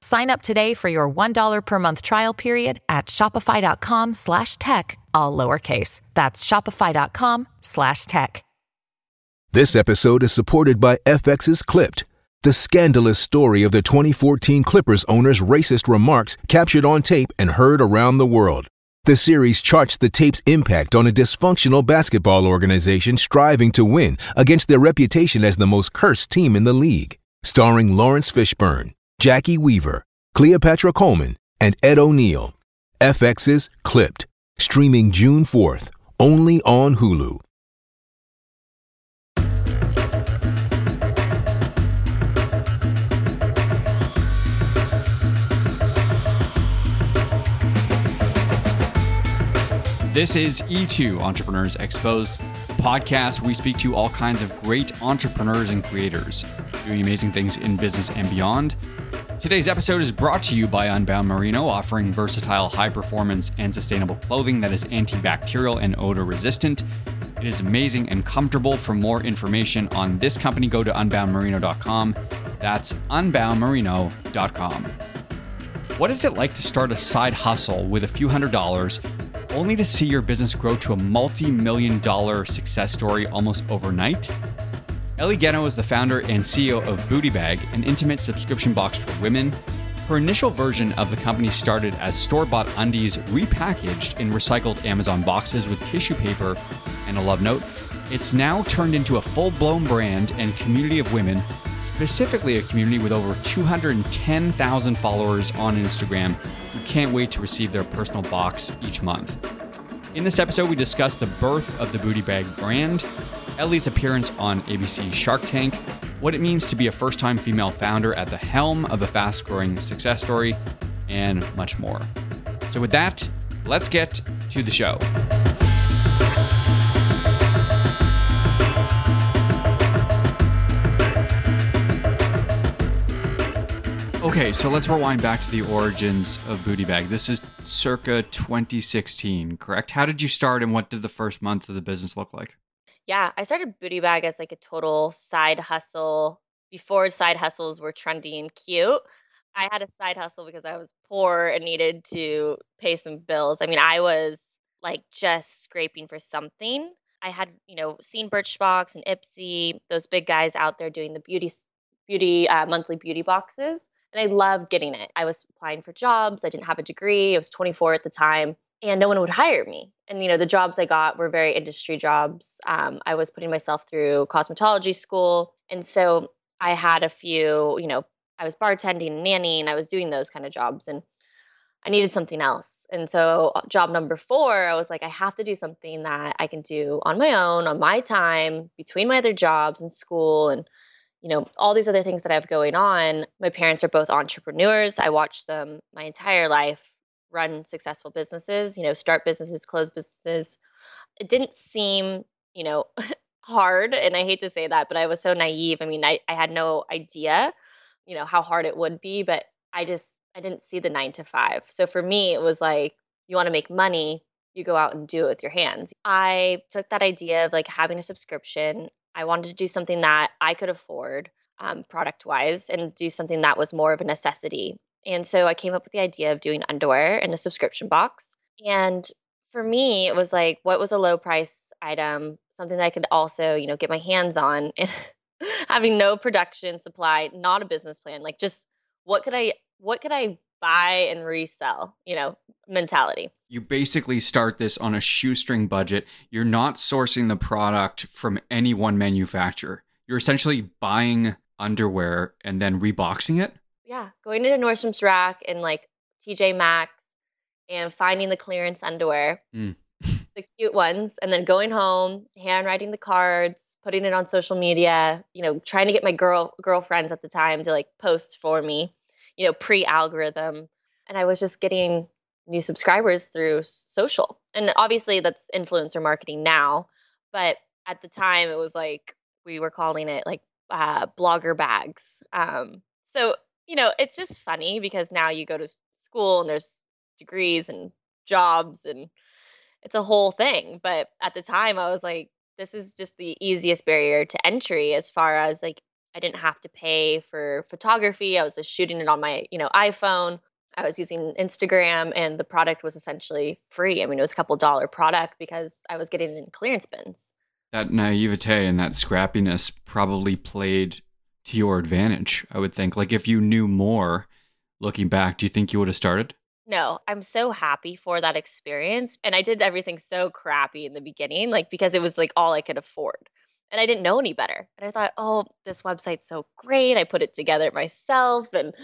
Sign up today for your $1 per month trial period at shopify.com slash tech, all lowercase. That's shopify.com slash tech. This episode is supported by FX's Clipped, the scandalous story of the 2014 Clippers owner's racist remarks captured on tape and heard around the world. The series charts the tape's impact on a dysfunctional basketball organization striving to win against their reputation as the most cursed team in the league. Starring Laurence Fishburne, Jacki Weaver, Cleopatra Coleman, and Ed O'Neill. FX's Clipped, streaming June 4th, only on Hulu. This is E2 Entrepreneurs Exposed, podcast we speak to all kinds of great entrepreneurs and creators doing amazing things in business and beyond. Today's episode is brought to you by Unbound Merino, offering versatile, high performance, and sustainable clothing that is antibacterial and odor resistant. It is amazing and comfortable. For more information on this company, go to unboundmerino.com. That's unboundmerino.com. What is it like to start a side hustle with a few hundred dollars only to see your business grow to a multi million dollar success story almost overnight? Ellie Gino is the founder and CEO of Bootay Bag, an intimate subscription box for women. Her initial version of the company started as store bought undies repackaged in recycled Amazon boxes with tissue paper and a love note. It's now turned into a full blown brand and community of women, specifically a community with over 210,000 followers on Instagram who can't wait to receive their personal box each month. In this episode, we discuss the birth of the Bootay Bag brand, Ellie's appearance on ABC Shark Tank, what it means to be a first time female founder at the helm of a fast growing success story, and much more. So, with that, let's get to the show. Okay, so let's rewind back to the origins of Bootay Bag. This is circa 2016, correct? How did you start and what did the first month of the business look like? Yeah, I started Bootay Bag as like a total side hustle before side hustles were trendy and cute. I had a side hustle because I was poor and needed to pay some bills. I mean, I was like just scraping for something. I had, you know, seen Birchbox and Ipsy, those big guys out there doing the beauty beauty uh, monthly beauty boxes and I loved getting it. I was applying for jobs. I didn't have a degree. I was 24 at the time, and no one would hire me. And you know, the jobs I got were very industry jobs. Um, I was putting myself through cosmetology school, and so I had a few. You know, I was bartending, and nannying. I was doing those kind of jobs, and I needed something else. And so, uh, job number four, I was like, I have to do something that I can do on my own, on my time, between my other jobs and school, and you know, all these other things that I have going on. My parents are both entrepreneurs. I watched them my entire life run successful businesses, you know, start businesses, close businesses. It didn't seem, you know, hard. And I hate to say that, but I was so naive. I mean, I, I had no idea, you know, how hard it would be, but I just, I didn't see the nine to five. So for me, it was like, you want to make money, you go out and do it with your hands. I took that idea of like having a subscription. I wanted to do something that I could afford um, product wise and do something that was more of a necessity. And so I came up with the idea of doing underwear in the subscription box. And for me, it was like, what was a low price item, something that I could also, you know, get my hands on, having no production supply, not a business plan, like just what could I, what could I buy and resell, you know, mentality. You basically start this on a shoestring budget. You're not sourcing the product from any one manufacturer. You're essentially buying underwear and then reboxing it. Yeah, going into Nordstrom's rack and like TJ Maxx and finding the clearance underwear, mm. the cute ones, and then going home, handwriting the cards, putting it on social media, you know, trying to get my girl girlfriends at the time to like post for me you know, pre algorithm. And I was just getting new subscribers through social. And obviously that's influencer marketing now, But at the time, it was like we were calling it like uh, blogger bags. Um, so, you know, it's just funny because now you go to school and there's degrees and jobs and it's a whole thing. But at the time, I was like, this is just the easiest barrier to entry as far as like I didn't have to pay for photography. I was just shooting it on my, you know, iPhone. I was using Instagram and the product was essentially free. I mean, it was a couple dollar product because I was getting it in clearance bins. That naivete and that scrappiness probably played to your advantage, I would think. Like if you knew more looking back, do you think you would have started? No, I'm so happy for that experience. And I did everything so crappy in the beginning, like because it was like all I could afford and I didn't know any better. And I thought, oh, this website's so great. I put it together myself and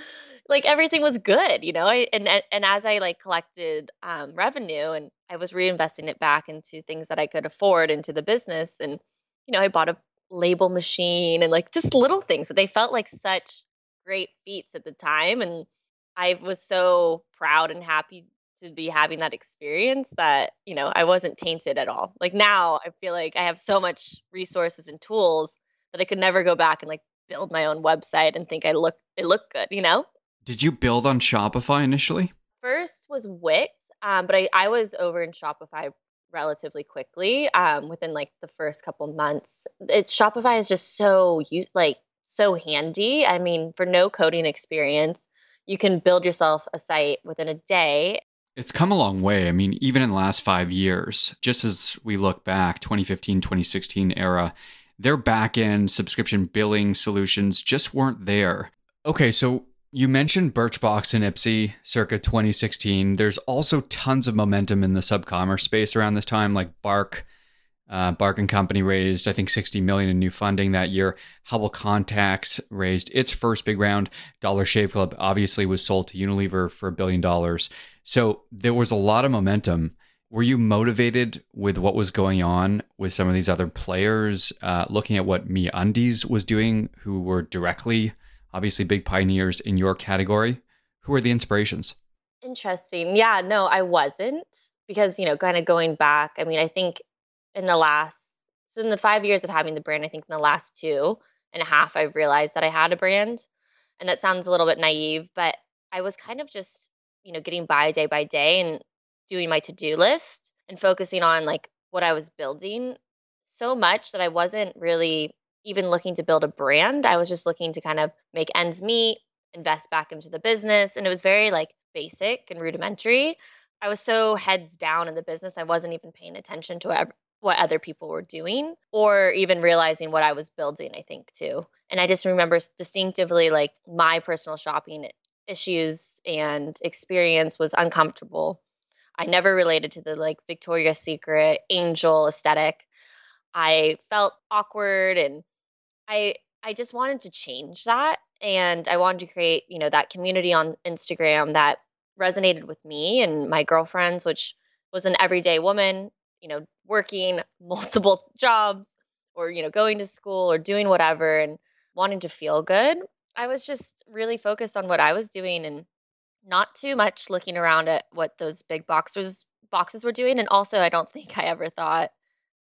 like everything was good, you know. I, and and as I like collected um, revenue and I was reinvesting it back into things that I could afford into the business, and you know, I bought a label machine and like just little things, but they felt like such great feats at the time, and I was so proud and happy to be having that experience that you know I wasn't tainted at all. Like now, I feel like I have so much resources and tools that I could never go back and like build my own website and think I look it looked good. You know. Did you build on Shopify initially? First was Wix, um, but I, I was over in Shopify relatively quickly um, within like the first couple months. It's Shopify is just so you like so handy. I mean, for no coding experience, you can build yourself a site within a day it's come a long way. I mean, even in the last five years, just as we look back, 2015, 2016 era, their back end subscription billing solutions just weren't there. Okay, so you mentioned Birchbox and Ipsy circa 2016. There's also tons of momentum in the subcommerce space around this time, like Bark. Uh, Bark and Company raised, I think, 60 million in new funding that year. Hubble Contacts raised its first big round. Dollar Shave Club obviously was sold to Unilever for a billion dollars. So there was a lot of momentum. Were you motivated with what was going on with some of these other players, uh, looking at what MeUndies was doing, who were directly, obviously, big pioneers in your category? Who were the inspirations? Interesting. Yeah, no, I wasn't because, you know, kind of going back, I mean, I think in the last, so in the five years of having the brand, I think in the last two and a half, I've realized that I had a brand. And that sounds a little bit naive, but I was kind of just you know, getting by day by day and doing my to-do list and focusing on like what I was building so much that I wasn't really even looking to build a brand. I was just looking to kind of make ends meet, invest back into the business, and it was very like basic and rudimentary. I was so heads down in the business, I wasn't even paying attention to what other people were doing or even realizing what I was building, I think, too. And I just remember distinctively like my personal shopping issues and experience was uncomfortable. I never related to the like Victoria's Secret angel aesthetic. I felt awkward and I I just wanted to change that and I wanted to create, you know, that community on Instagram that resonated with me and my girlfriends which was an everyday woman, you know, working multiple jobs or you know, going to school or doing whatever and wanting to feel good I was just really focused on what I was doing and not too much looking around at what those big boxers boxes were doing. And also, I don't think I ever thought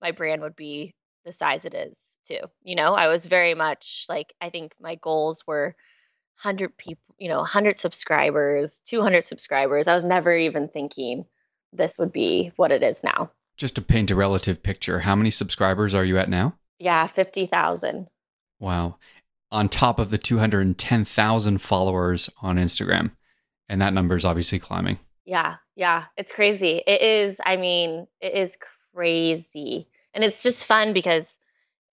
my brand would be the size it is too. You know, I was very much like I think my goals were 100 people, you know, 100 subscribers, 200 subscribers. I was never even thinking this would be what it is now. Just to paint a relative picture, how many subscribers are you at now? Yeah, 50,000. Wow on top of the 210,000 followers on Instagram. And that number is obviously climbing. Yeah, yeah, it's crazy. It is, I mean, it is crazy. And it's just fun because,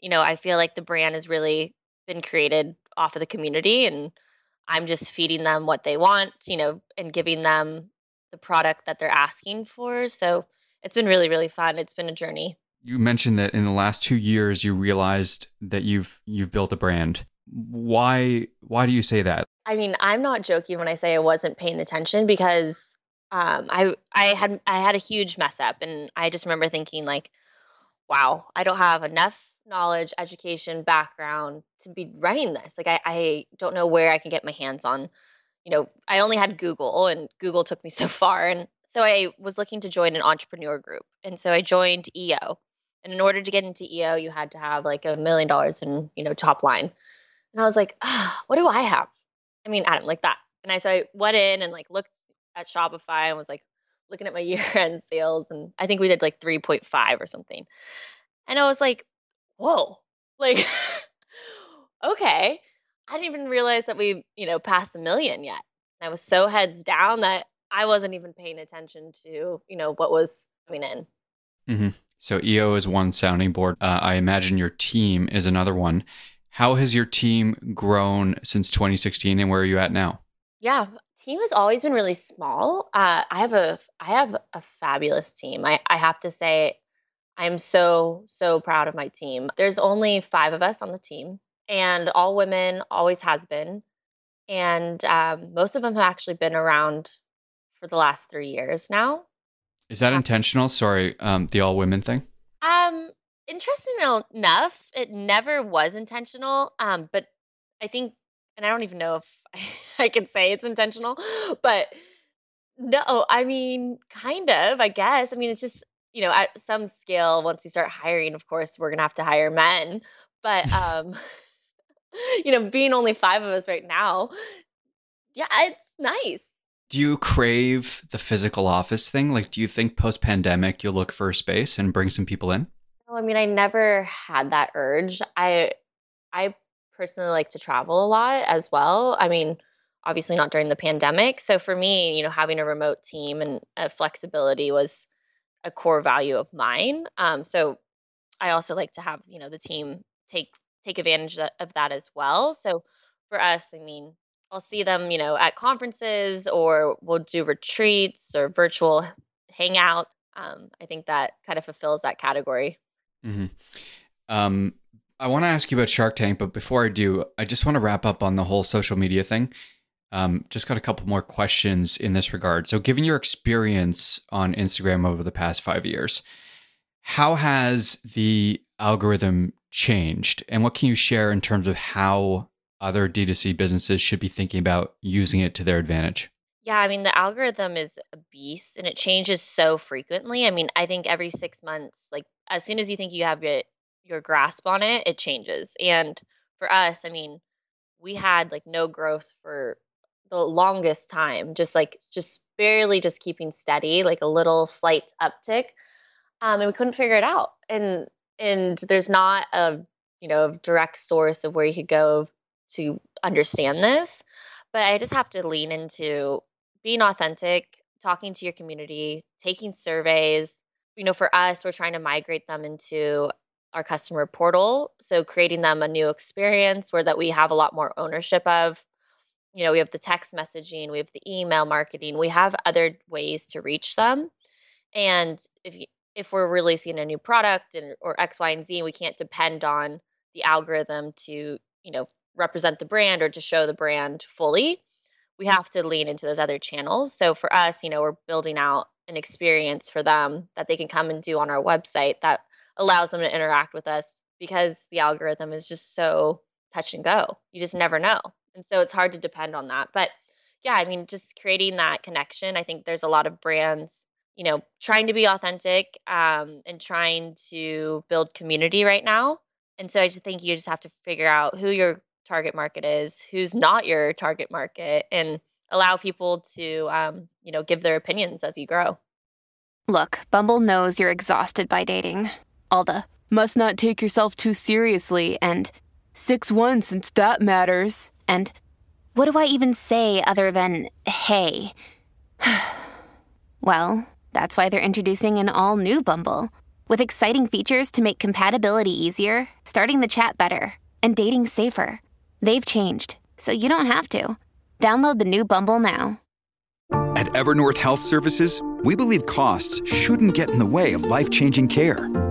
you know, I feel like the brand has really been created off of the community and I'm just feeding them what they want, you know, and giving them the product that they're asking for. So it's been really, really fun. It's been a journey. You mentioned that in the last two years you realized that you've you've built a brand why why do you say that? I mean, I'm not joking when I say I wasn't paying attention because um, I I had I had a huge mess up, and I just remember thinking like, wow, I don't have enough knowledge, education, background to be running this. Like, I I don't know where I can get my hands on. You know, I only had Google, and Google took me so far, and so I was looking to join an entrepreneur group, and so I joined EO, And in order to get into EO, you had to have like a million dollars in, you know, top line. And I was like, ah, what do I have? I mean, Adam, like that. And I so I went in and like looked at Shopify and was like looking at my year end sales. And I think we did like 3.5 or something. And I was like, whoa, like, okay. I didn't even realize that we, you know, passed a million yet. And I was so heads down that I wasn't even paying attention to, you know, what was coming in. Mm-hmm. So EO is one sounding board. Uh, I imagine your team is another one. How has your team grown since 2016, and where are you at now? Yeah, team has always been really small. Uh, I have a I have a fabulous team. I, I have to say, I'm so so proud of my team. There's only five of us on the team, and all women, always has been, and um, most of them have actually been around for the last three years now. Is that intentional? Sorry, um, the all women thing. Um, interesting enough, it never was intentional. Um, but I think, and I don't even know if I, I can say it's intentional, but no, I mean, kind of, I guess. I mean, it's just you know, at some scale, once you start hiring, of course, we're gonna have to hire men. But um, you know, being only five of us right now, yeah, it's nice do you crave the physical office thing? Like, do you think post pandemic you'll look for a space and bring some people in? No, I mean, I never had that urge. I, I personally like to travel a lot as well. I mean, obviously not during the pandemic. So for me, you know, having a remote team and flexibility was a core value of mine. Um, so I also like to have, you know, the team take take advantage of that as well. So for us, I mean, I'll see them, you know, at conferences or we'll do retreats or virtual hangout. Um, I think that kind of fulfills that category. Mm-hmm. Um, I want to ask you about Shark Tank, but before I do, I just want to wrap up on the whole social media thing. Um, just got a couple more questions in this regard. So, given your experience on Instagram over the past five years, how has the algorithm changed? And what can you share in terms of how other D2C businesses should be thinking about using it to their advantage? Yeah, I mean, the algorithm is a beast and it changes so frequently. I mean, I think every six months, like as soon as you think you have it, your grasp on it, it changes. And for us, I mean, we had like no growth for the longest time, just like just barely just keeping steady, like a little slight uptick. Um, and we couldn't figure it out. And and there's not a you know direct source of where you could go to understand this. But I just have to lean into being authentic, talking to your community, taking surveys. You know, for us, we're trying to migrate them into our customer portal. So creating them a new experience where that we have a lot more ownership of. You know, we have the text messaging, we have the email marketing, we have other ways to reach them. And if you, if we're releasing a new product and or X, Y, and Z, we can't depend on the algorithm to, you know, represent the brand or to show the brand fully, we have to lean into those other channels. So for us, you know, we're building out an experience for them that they can come and do on our website that allows them to interact with us because the algorithm is just so touch and go. You just never know. And so it's hard to depend on that. But yeah, I mean, just creating that connection. I think there's a lot of brands, you know, trying to be authentic um, and trying to build community right now. And so I just think you just have to figure out who your target market is, who's not your target market, and allow people to, um, you know, give their opinions as you grow. Look, Bumble knows you're exhausted by dating. All the must not take yourself too seriously and 6 1 since that matters. And what do I even say other than hey? well, that's why they're introducing an all new Bumble with exciting features to make compatibility easier, starting the chat better, and dating safer. They've changed, so you don't have to. Download the new Bumble now. At Evernorth Health Services, we believe costs shouldn't get in the way of life changing care,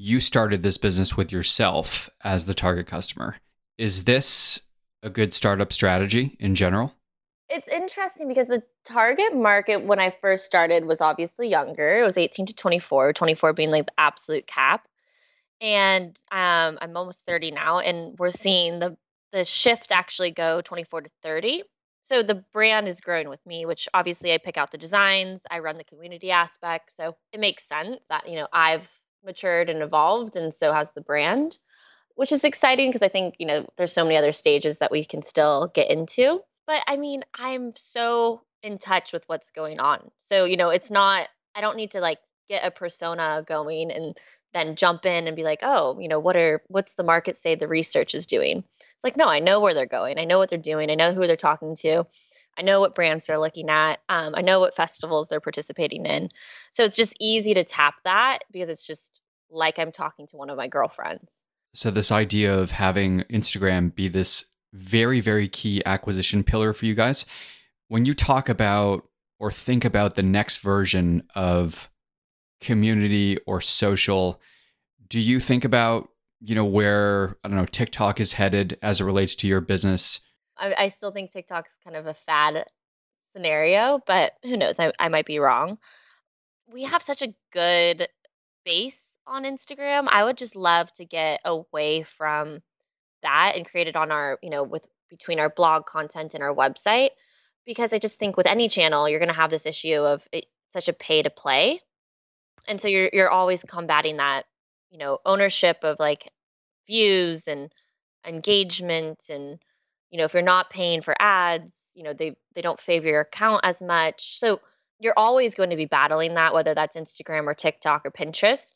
you started this business with yourself as the target customer. Is this a good startup strategy in general? It's interesting because the target market when I first started was obviously younger. It was 18 to 24, 24 being like the absolute cap. And um, I'm almost 30 now, and we're seeing the the shift actually go 24 to 30. So the brand is growing with me, which obviously I pick out the designs, I run the community aspect, so it makes sense that you know I've matured and evolved, and so has the brand, which is exciting because I think you know there's so many other stages that we can still get into. But I mean, I'm so in touch with what's going on. So, you know, it's not, I don't need to like get a persona going and then jump in and be like, oh, you know, what are, what's the market say the research is doing? It's like, no, I know where they're going. I know what they're doing. I know who they're talking to. I know what brands they're looking at. Um, I know what festivals they're participating in. So it's just easy to tap that because it's just like I'm talking to one of my girlfriends. So, this idea of having Instagram be this very, very key acquisition pillar for you guys. When you talk about or think about the next version of community or social, do you think about, you know, where, I don't know, TikTok is headed as it relates to your business? I, I still think TikTok's kind of a fad scenario, but who knows? I, I might be wrong. We have such a good base on Instagram. I would just love to get away from that and create it on our, you know, with between our blog content and our website because I just think with any channel you're going to have this issue of it, such a pay to play. And so you're you're always combating that, you know, ownership of like views and engagement and you know, if you're not paying for ads, you know, they they don't favor your account as much. So you're always going to be battling that whether that's Instagram or TikTok or Pinterest.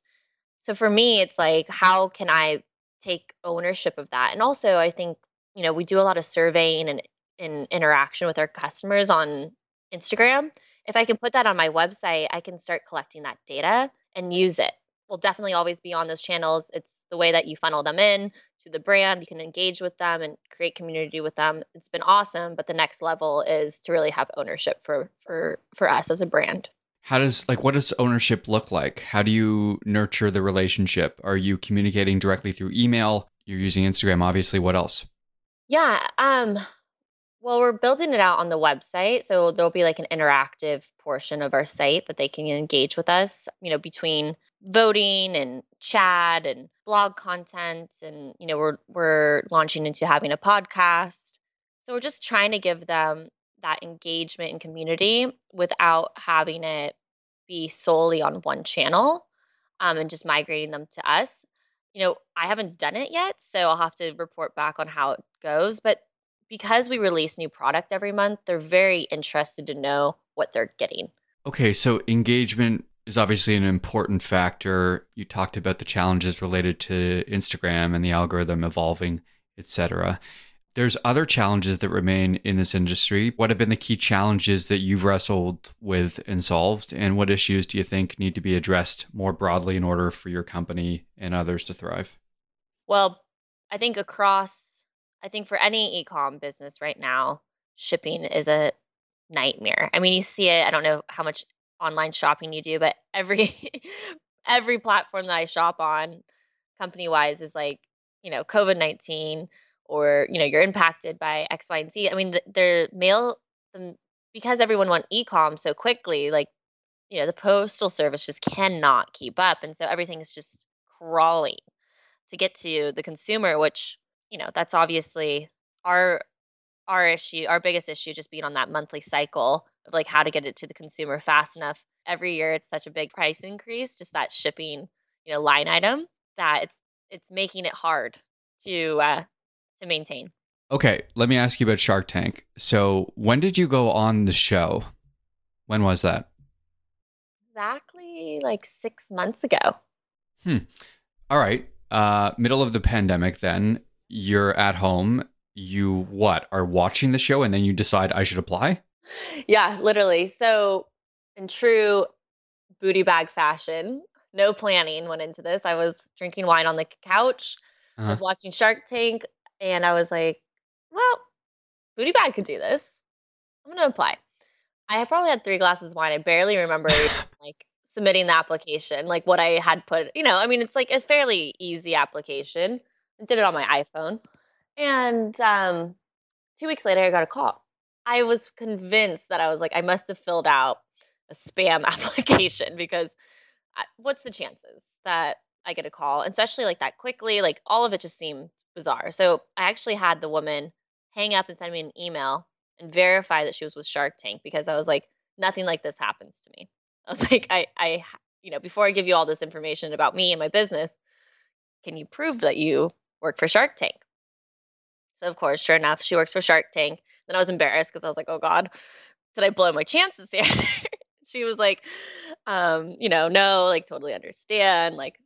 So for me, it's like how can I take ownership of that. And also, I think, you know, we do a lot of surveying and, and interaction with our customers on Instagram. If I can put that on my website, I can start collecting that data and use it. We'll definitely always be on those channels. It's the way that you funnel them in to the brand. You can engage with them and create community with them. It's been awesome, but the next level is to really have ownership for for for us as a brand how does like what does ownership look like how do you nurture the relationship are you communicating directly through email you're using instagram obviously what else yeah um well we're building it out on the website so there'll be like an interactive portion of our site that they can engage with us you know between voting and chat and blog content and you know we're we're launching into having a podcast so we're just trying to give them that engagement and community without having it be solely on one channel um, and just migrating them to us. You know, I haven't done it yet, so I'll have to report back on how it goes. But because we release new product every month, they're very interested to know what they're getting. Okay, so engagement is obviously an important factor. You talked about the challenges related to Instagram and the algorithm evolving, etc. There's other challenges that remain in this industry. What have been the key challenges that you've wrestled with and solved? And what issues do you think need to be addressed more broadly in order for your company and others to thrive? Well, I think across, I think for any e-com business right now, shipping is a nightmare. I mean, you see it. I don't know how much online shopping you do, but every every platform that I shop on, company wise, is like you know COVID nineteen or you know you're impacted by X, Y, and Z. I mean, the, their mail the, because everyone went e-com so quickly, like you know the postal service just cannot keep up, and so everything is just crawling to get to the consumer, which you know that's obviously our our issue, our biggest issue, just being on that monthly cycle of like how to get it to the consumer fast enough. Every year, it's such a big price increase, just that shipping, you know, line item that it's it's making it hard to uh, to maintain. Okay, let me ask you about Shark Tank. So, when did you go on the show? When was that? Exactly like six months ago. Hmm. All right. Uh, middle of the pandemic, then you're at home. You what are watching the show, and then you decide I should apply. Yeah, literally. So, in true bootay bag fashion, no planning went into this. I was drinking wine on the couch. Uh-huh. I was watching Shark Tank and I was like, well, Bootay Bag could do this. I'm gonna apply. I probably had three glasses of wine. I barely remember like submitting the application, like what I had put, you know, I mean, it's like a fairly easy application. Did it on my iPhone. And um, two weeks later, I got a call. I was convinced that I was like, I must have filled out a spam application because I, what's the chances that I get a call, especially like that quickly? Like all of it just seemed bizarre. So I actually had the woman hang up and send me an email and verify that she was with Shark Tank because I was like, nothing like this happens to me. I was like, I, I, you know, before I give you all this information about me and my business, can you prove that you work for Shark Tank? So of course, sure enough, she works for Shark Tank. Then I was embarrassed because I was like, oh God, did I blow my chances here? she was like, um, you know, no, like totally understand, like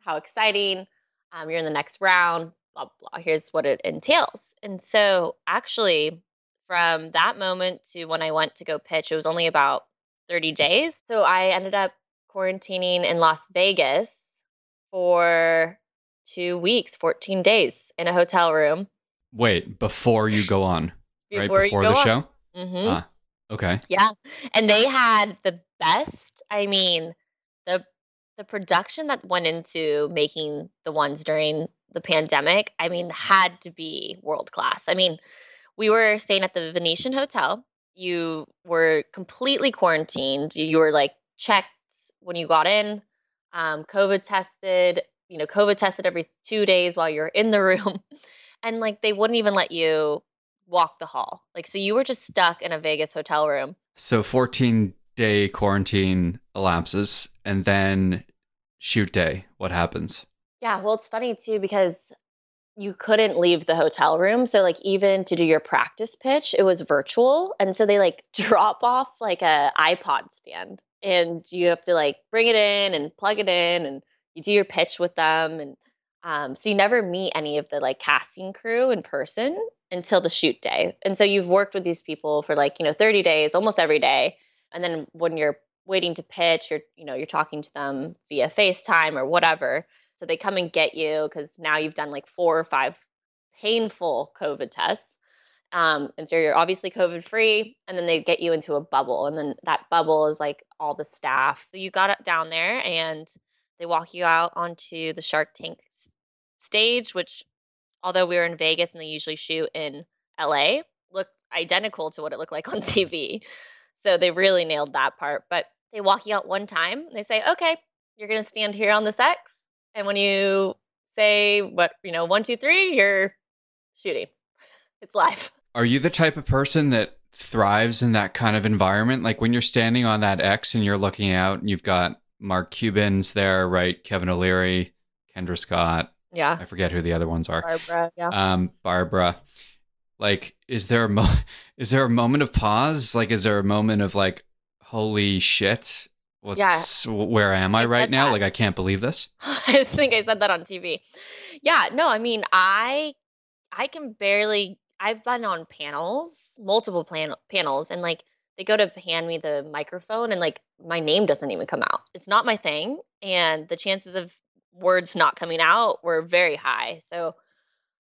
how exciting. Um, you're in the next round, blah, blah. Here's what it entails. And so actually, from that moment to when I went to go pitch, it was only about 30 days. So I ended up quarantining in Las Vegas for two weeks, 14 days in a hotel room. Wait, before you go on, Before right before the show? Mm-hmm. Ah, okay. Yeah. And they had the best, I mean, the the production that went into making the ones during the pandemic, I mean, had to be world class. I mean, we were staying at the Venetian Hotel. You were completely quarantined. You were like checked when you got in, um, COVID tested, you know, COVID tested every two days while you're in the room. And like they wouldn't even let you walk the hall. Like, so you were just stuck in a Vegas hotel room. So 14 day quarantine elapses and then shoot day. What happens? Yeah, well, it's funny too because you couldn't leave the hotel room. So like even to do your practice pitch, it was virtual. And so they like drop off like a iPod stand and you have to like bring it in and plug it in and you do your pitch with them and um, so you never meet any of the like casting crew in person until the shoot day. And so you've worked with these people for like, you know, 30 days, almost every day. And then when you're waiting to pitch, you're, you know, you're talking to them via FaceTime or whatever. So they come and get you because now you've done like four or five painful COVID tests. Um, and so you're obviously COVID free, and then they get you into a bubble, and then that bubble is like all the staff. So you got down there, and they walk you out onto the Shark Tank stage, which, although we were in Vegas and they usually shoot in LA, looked identical to what it looked like on TV. So they really nailed that part. But they walk you out one time, they say, "Okay, you're gonna stand here on this X, and when you say what you know, one, two, three, you're shooting. It's live." Are you the type of person that thrives in that kind of environment? Like when you're standing on that X and you're looking out and you've got Mark Cuban's there, right? Kevin O'Leary, Kendra Scott. Yeah, I forget who the other ones are. Barbara. Yeah. Um, Barbara. Like, is there a mo- is there a moment of pause? Like, is there a moment of like, holy shit? What's where am I, I right now? that. Like, I can't believe this. I think I said that on TV. Yeah, no, I mean, I I can barely I've been on panels, multiple plan- panels and like they go to hand me the microphone and like my name doesn't even come out. It's not my thing and the chances of words not coming out were very high. So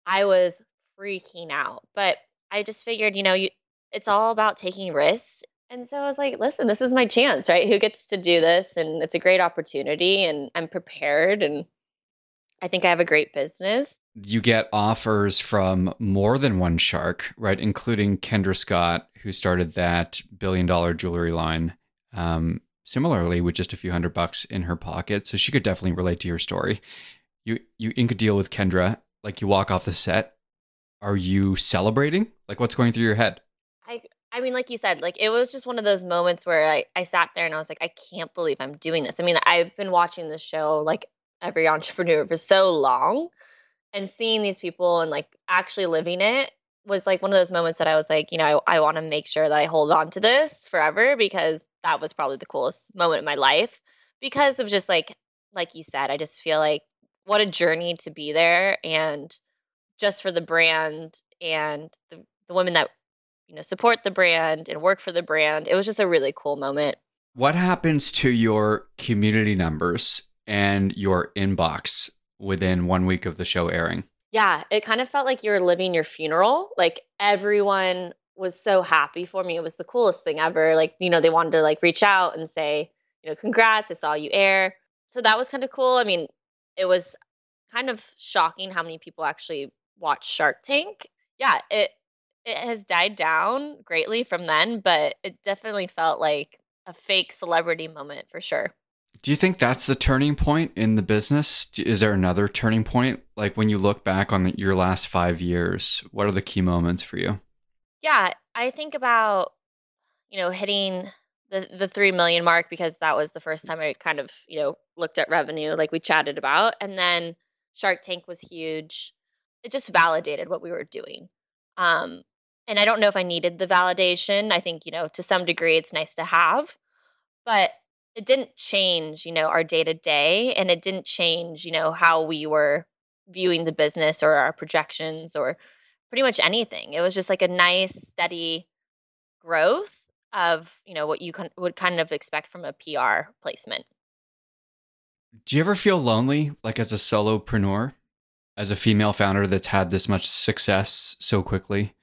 I was freaking out. But I just figured, you know, you it's all about taking risks. And so I was like, listen, this is my chance, right? Who gets to do this? And it's a great opportunity and I'm prepared and I think I have a great business. You get offers from more than one shark, right? Including Kendra Scott, who started that billion dollar jewelry line. Um, similarly, with just a few hundred bucks in her pocket, so she could definitely relate to your story. You you ink a deal with Kendra, like you walk off the set. Are you celebrating? Like what's going through your head? I I mean, like you said, like it was just one of those moments where I, I sat there and I was like, I can't believe I'm doing this. I mean, I've been watching this show like every entrepreneur for so long and seeing these people and like actually living it was like one of those moments that I was like, you know, I, I want to make sure that I hold on to this forever because that was probably the coolest moment in my life because of just like like you said, I just feel like what a journey to be there and just for the brand and the, the women that you know support the brand and work for the brand. It was just a really cool moment. What happens to your community numbers and your inbox within one week of the show airing? Yeah, it kind of felt like you were living your funeral. Like everyone was so happy for me. It was the coolest thing ever. Like, you know, they wanted to like reach out and say, you know, congrats, I saw you air. So that was kind of cool. I mean, it was kind of shocking how many people actually watch Shark Tank. Yeah, it it has died down greatly from then, but it definitely felt like a fake celebrity moment for sure. Do you think that's the turning point in the business? Is there another turning point? Like when you look back on your last five years, what are the key moments for you? Yeah, I think about, you know, hitting the, the 3 million mark because that was the first time I kind of, you know, looked at revenue like we chatted about. And then Shark Tank was huge. It just validated what we were doing. Um, and I don't know if I needed the validation. I think, you know, to some degree it's nice to have, but it didn't change, you know, our day to day and it didn't change, you know, how we were viewing the business or our projections or pretty much anything. It was just like a nice steady growth of, you know, what you con- would kind of expect from a PR placement. Do you ever feel lonely like as a solopreneur, as a female founder that's had this much success so quickly?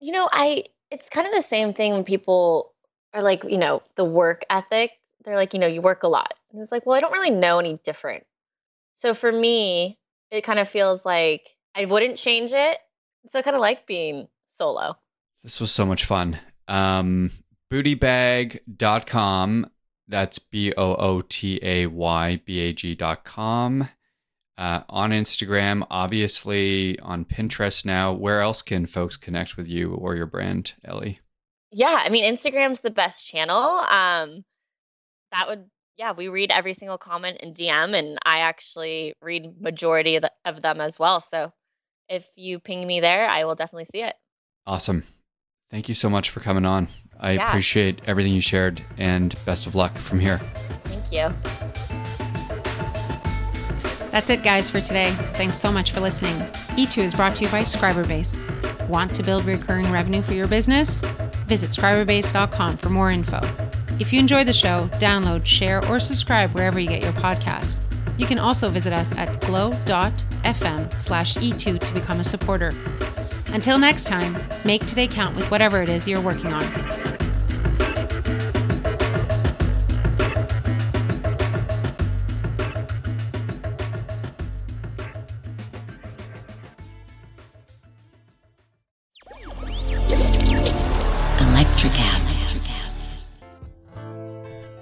You know, I it's kind of the same thing when people are like, you know, the work ethic they're like, you know, you work a lot. And it's like, well, I don't really know any different. So for me, it kind of feels like I wouldn't change it. So I kind of like being solo. This was so much fun. Um, bootaybag.com. That's B O O T A Y B A G.com. Uh, on Instagram, obviously on Pinterest now. Where else can folks connect with you or your brand, Ellie? Yeah, I mean, Instagram's the best channel. Um, that would yeah we read every single comment in dm and i actually read majority of, the, of them as well. So if you ping me there i will definitely see it. Awesome. Thank you so much for coming on. I yeah. appreciate everything you shared and best of luck from here. Thank you. That's it guys for today. Thanks so much for listening. E2 is brought to you by scriberbase. Want to build recurring revenue for your business? Visit scriberbase.com for more info if you enjoy the show, download, share, or subscribe wherever you get your podcasts. You can also visit us at glow.fm slash E2 to become a supporter. Until next time, make today count with whatever it is you're working on.